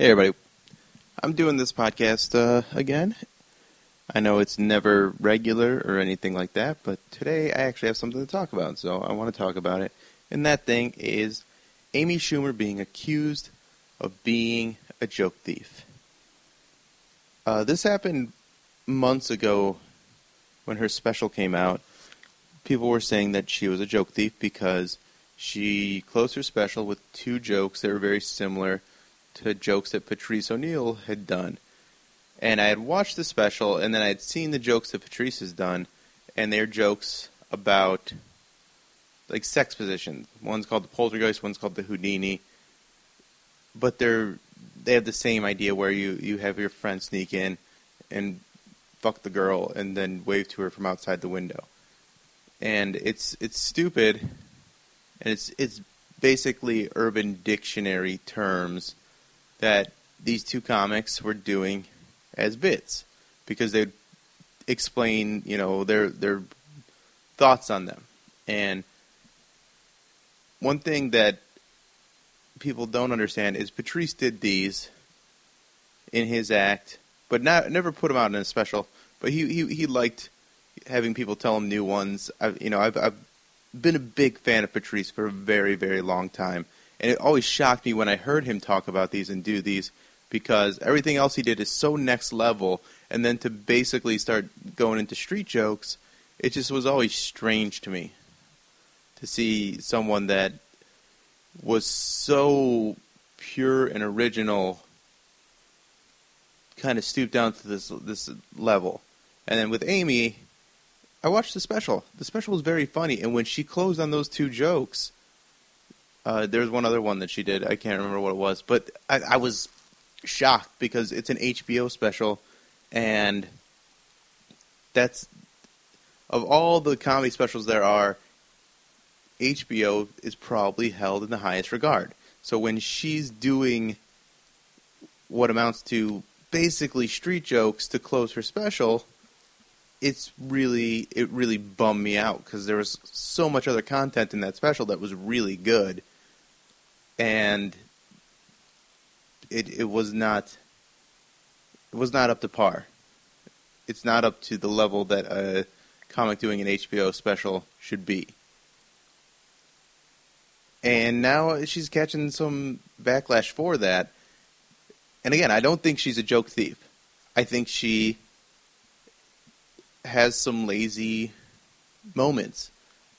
Hey, everybody. I'm doing this podcast uh, again. I know it's never regular or anything like that, but today I actually have something to talk about, so I want to talk about it. And that thing is Amy Schumer being accused of being a joke thief. Uh, this happened months ago when her special came out. People were saying that she was a joke thief because she closed her special with two jokes that were very similar to jokes that Patrice O'Neal had done. And I had watched the special, and then I had seen the jokes that Patrice has done, and they're jokes about like sex positions. One's called the poltergeist, one's called the Houdini. But they're they have the same idea where you, you have your friend sneak in and fuck the girl and then wave to her from outside the window. And it's it's stupid and it's it's basically urban dictionary terms that these two comics were doing as bits because they'd explain, you know, their their thoughts on them. And one thing that people don't understand is Patrice did these in his act, but not never put them out in a special. But he he, he liked having people tell him new ones. I, you know, I've, I've been a big fan of Patrice for a very very long time, and it always shocked me when I heard him talk about these and do these because everything else he did is so next level, and then to basically start going into street jokes, it just was always strange to me to see someone that was so pure and original kind of stoop down to this this level. And then with Amy, I watched the special. The special was very funny, and when she closed on those two jokes, uh, there's one other one that she did. I can't remember what it was, but I, I was shocked because it's an HBO special, and that's of all the comedy specials there are, HBO is probably held in the highest regard. So when she's doing what amounts to basically street jokes to close her special, it's really it really bummed me out because there was so much other content in that special that was really good, and it it was not it was not up to par. It's not up to the level that a comic doing an HBO special should be. And now she's catching some backlash for that. And again, I don't think she's a joke thief. I think she has some lazy moments.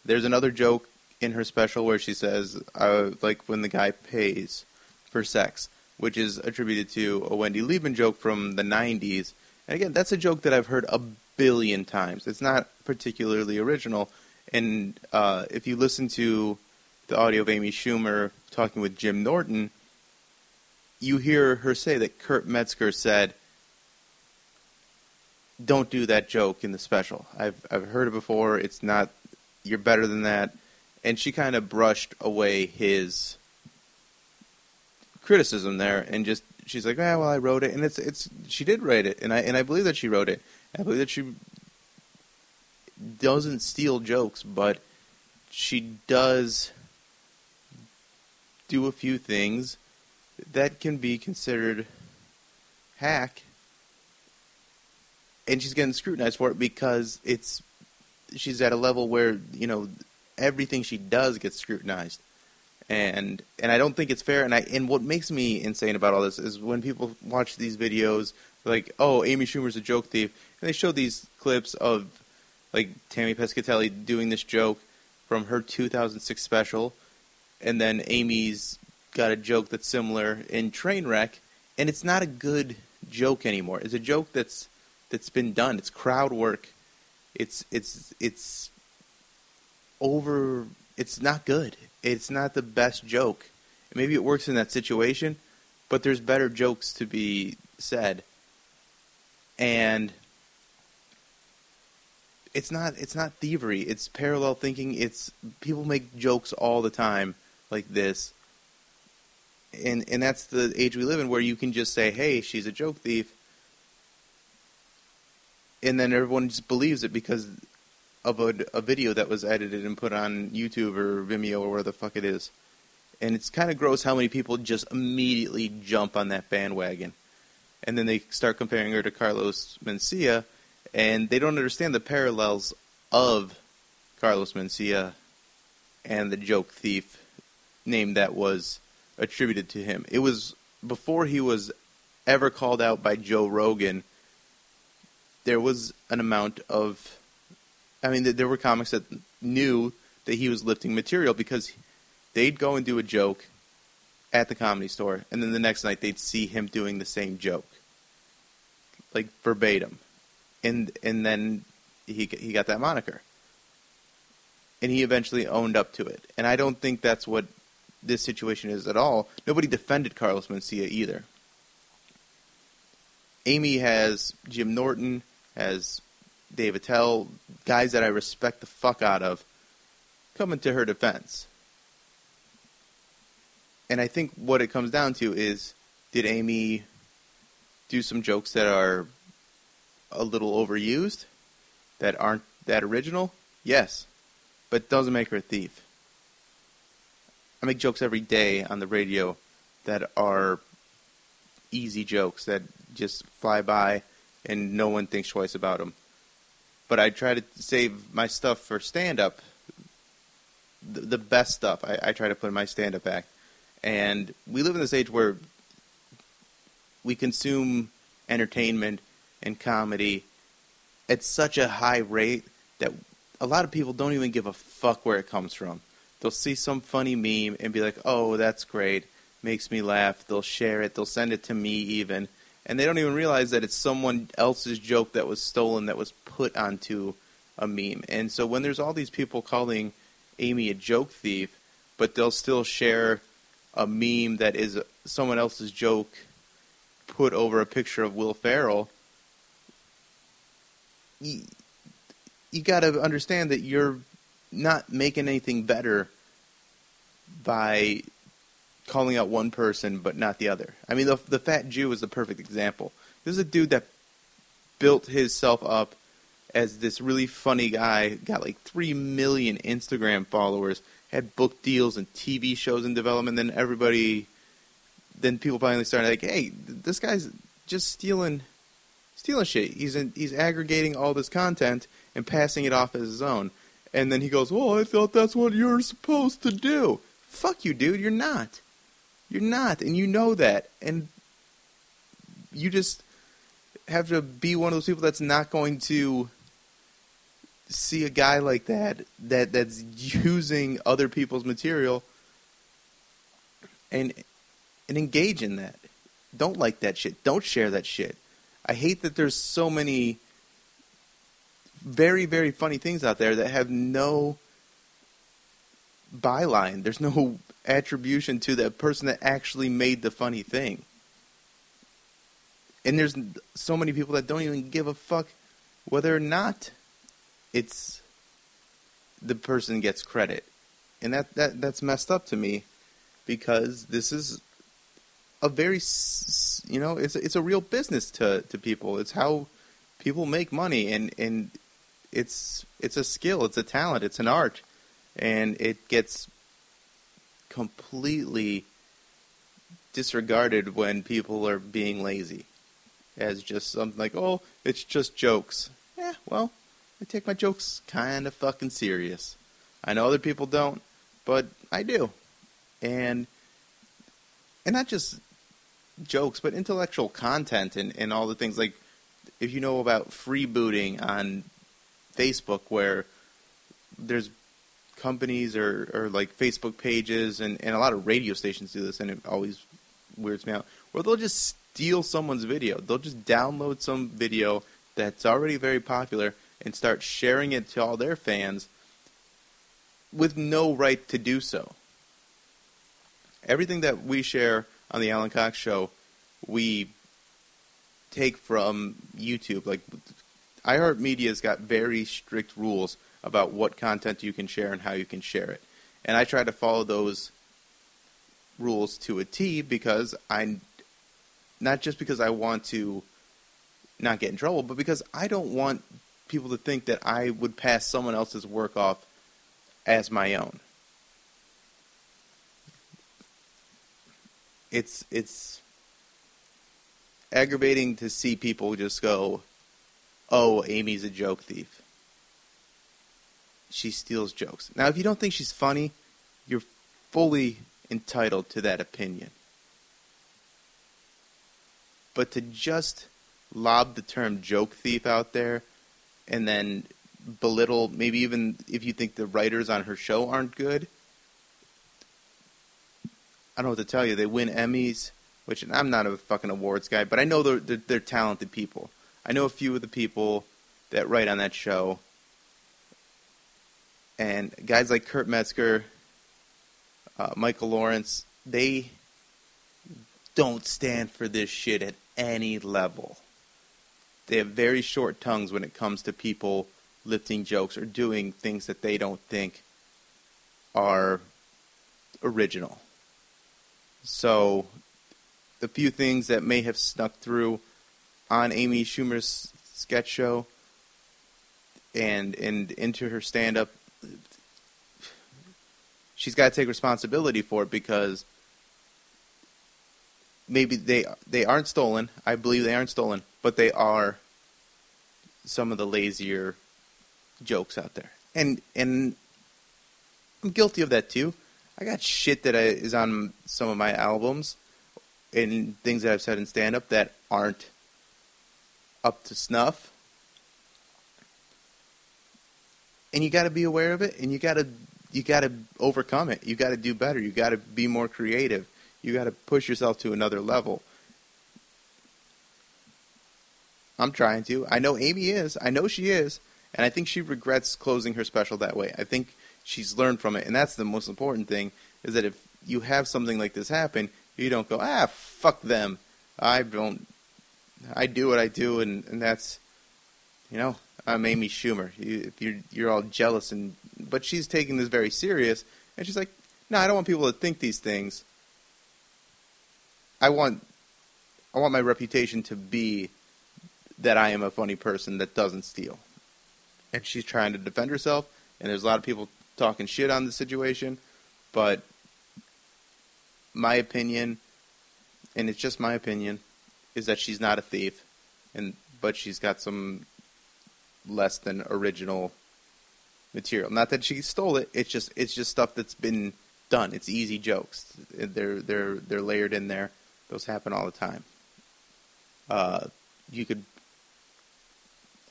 There's another joke in her special where she says, uh, like when the guy pays for sex, which is attributed to a Wendy Liebman joke from the 90s. And again, that's a joke that I've heard a billion times. It's not particularly original. And uh, if you listen to the audio of Amy Schumer talking with Jim Norton, you hear her say that Kurt Metzger said, "Don't do that joke in the special." I've I've heard it before. It's not. You're better than that. And she kind of brushed away his criticism there, and just she's like, "Ah, well, I wrote it," and it's it's she did write it, and I and I believe that she wrote it. I believe that she doesn't steal jokes, but she does do a few things that can be considered hack. And she's getting scrutinized for it because it's she's at a level where you know everything she does gets scrutinized and and I don't think it's fair and I and what makes me insane about all this is when people watch these videos like oh Amy Schumer's a joke thief and they show these clips of like Tammy Pescatelli doing this joke from her 2006 special and then Amy's got a joke that's similar in Trainwreck, and it's not a good joke anymore. It's a joke that's that's been done. It's crowd work. It's it's it's over. It's not good. It's not the best joke. Maybe it works in that situation, but there's better jokes to be said. And it's not it's not thievery. It's parallel thinking. It's people make jokes all the time like this. And and that's the age we live in where you can just say, "Hey, she's a joke thief." And then everyone just believes it because of a, a video that was edited and put on YouTube or Vimeo or where the fuck it is. And it's kind of gross how many people just immediately jump on that bandwagon. And then they start comparing her to Carlos Mencia, and they don't understand the parallels of Carlos Mencia and the joke thief name that was attributed to him. It was before he was ever called out by Joe Rogan. There was an amount of, I mean, there were comics that knew that he was lifting material because they'd go and do a joke at the comedy store, and then the next night they'd see him doing the same joke, like verbatim, and and then he he got that moniker, and he eventually owned up to it. And I don't think that's what this situation is at all. Nobody defended Carlos Mencia either. Amy has Jim Norton, has Dave Attell, guys that I respect the fuck out of, coming to her defense. And I think what it comes down to is did Amy do some jokes that are a little overused, that aren't that original? Yes. But doesn't make her a thief. I make jokes every day on the radio that are easy jokes that just fly by and no one thinks twice about them. But I try to save my stuff for stand up, the, the, best stuff. I, I try to put in my stand up act. And we live in this age where we consume entertainment and comedy at such a high rate that a lot of people don't even give a fuck where it comes from. They'll see some funny meme and be like, "Oh, that's great." Makes me laugh. They'll share it. They'll send it to me even. And they don't even realize that it's someone else's joke that was stolen that was put onto a meme. And so when there's all these people calling Amy a joke thief, but they'll still share a meme that is someone else's joke put over a picture of Will Ferrell, you, got to understand that you're not making anything better by calling out one person but not the other. I mean, the, the fat Jew is the perfect example. This is a dude that built himself up as this really funny guy, got like 3 million Instagram followers, had book deals and TV shows in development. Then everybody, then people finally started like, hey, this guy's just stealing, stealing shit. He's in, he's aggregating all this content and passing it off as his own. And then he goes, well, I thought that's what you're supposed to do. Fuck you, dude. You're not. You're not, and you know that. And you just have to be one of those people that's not going to see a guy like that that that's using other people's material and and engage in that. Don't like that shit. Don't share that shit. I hate that there's so many very very funny things out there that have no byline. There's no attribution to that person that actually made the funny thing. And there's so many people that don't even give a fuck whether or not it's the person gets credit. And that, that that's messed up to me because this is a very you know it's it's a real business to to people. It's how people make money and and it's it's a skill, it's a talent, it's an art and it gets completely disregarded when people are being lazy as just something like, oh, it's just jokes. Yeah, well, I take my jokes kind of fucking serious. I know other people don't, but I do. And and not just jokes, but intellectual content and, and all the things like if you know about freebooting on Facebook where there's companies or, or like Facebook pages and, and a lot of radio stations do this and it always weirds me out where they'll just steal someone's video. They'll just download some video that's already very popular and start sharing it to all their fans with no right to do so. Everything that we share on the Alan Cox show, we take from YouTube. Like iHeartMedia's got very strict rules about what content you can share and how you can share it. And I try to follow those rules to a T because I not just because I want to not get in trouble, but because I don't want people to think that I would pass someone else's work off as my own. it's it's aggravating to see people just go, "Oh, Amy's a joke thief." She steals jokes. Now, if you don't think she's funny, you're fully entitled to that opinion. But to just lob the term joke thief out there and then belittle maybe even if you think the writers on her show aren't good I don't know what to tell you. They win Emmys, which I'm not a fucking awards guy, but I know they're, they're, they're talented people. I know a few of the people that write on that show, and guys like Kurt Metzger, uh, Michael Lawrence, they don't stand for this shit at any level. They have very short tongues when it comes to people lifting jokes or doing things that they don't think are original. So, the few things that may have snuck through on Amy Schumer's sketch show and and into her stand up she's got to take responsibility for it because maybe they they aren't stolen. I believe they aren't stolen, but they are some of the lazier jokes out there. And and I'm guilty of that too. I got shit that I, is on some of my albums and things that I've said in stand up that aren't up to snuff. And you got to be aware of it and you got to you got to overcome it. You got to do better. You got to be more creative. You got to push yourself to another level. I'm trying to. I know Amy is. I know she is. And I think she regrets closing her special that way. I think she's learned from it, and that's the most important thing. Is that if you have something like this happen, you don't go, ah, fuck them. I don't. I do what I do, and, and that's, you know, I'm Amy Schumer. If you're you're all jealous, and but she's taking this very serious, and she's like, no, I don't want people to think these things. I want, I want my reputation to be that I am a funny person that doesn't steal. And she's trying to defend herself, and there's a lot of people talking shit on the situation, but my opinion, and it's just my opinion, is that she's not a thief, and but she's got some less than original material. Not that she stole it. It's just it's just stuff that's been done. It's easy jokes. They're they're they're layered in there. Those happen all the time. Uh, you could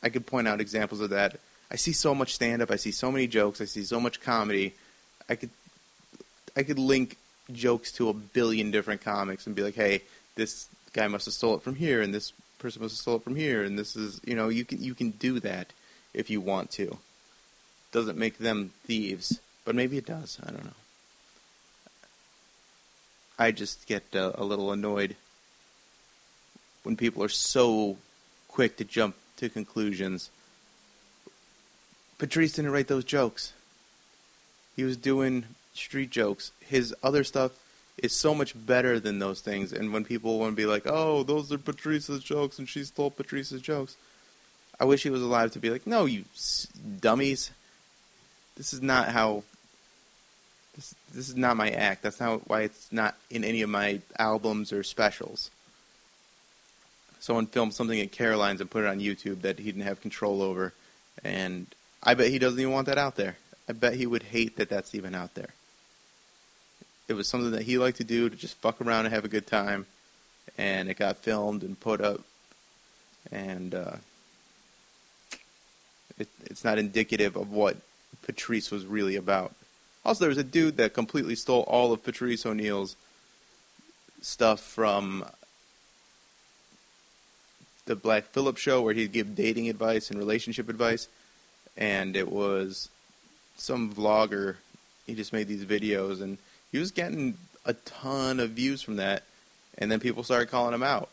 I could point out examples of that I see so much stand up, I see so many jokes, I see so much comedy. I could I could link jokes to a billion different comics and be like, "Hey, this guy must have stole it from here and this person must have stole it from here and this is, you know, you can you can do that if you want to. Doesn't make them thieves, but maybe it does. I don't know. I just get uh, a little annoyed when people are so quick to jump to conclusions Patrice didn't write those jokes. He was doing street jokes. His other stuff is so much better than those things. And when people want to be like, "Oh, those are Patrice's jokes," and she stole Patrice's jokes, I wish he was alive to be like, "No, you dummies. This is not how. This this is not my act. That's not why it's not in any of my albums or specials." Someone filmed something at Caroline's and put it on YouTube that he didn't have control over, and I bet he doesn't even want that out there. I bet he would hate that that's even out there. It was something that he liked to do to just fuck around and have a good time, and it got filmed and put up, and uh, it, it's not indicative of what Patrice was really about. Also, there was a dude that completely stole all of Patrice O'Neal's stuff from the Black Phillip show, where he'd give dating advice and relationship advice and it was some vlogger. He just made these videos, and he was getting a ton of views from that. And then people started calling him out.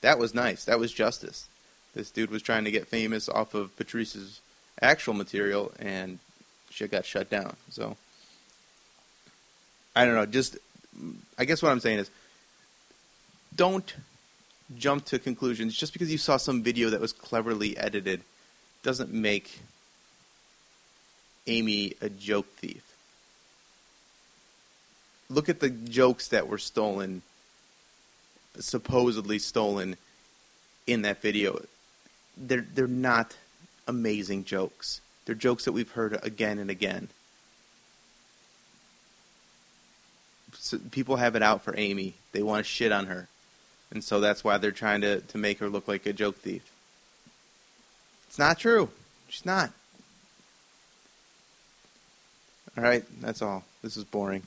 That was nice. That was justice. This dude was trying to get famous off of Patrice's actual material, and shit got shut down. So I don't know. Just I guess what I'm saying is, don't jump to conclusions just because you saw some video that was cleverly edited doesn't make Amy a joke thief. look at the jokes that were stolen, supposedly stolen in that video. They're they're not amazing jokes. They're jokes that we've heard again and again. So people have it out for Amy. They want to shit on her. And so that's why they're trying to, to make her look like a joke thief. It's not true. She's not. All right, that's all. This is boring.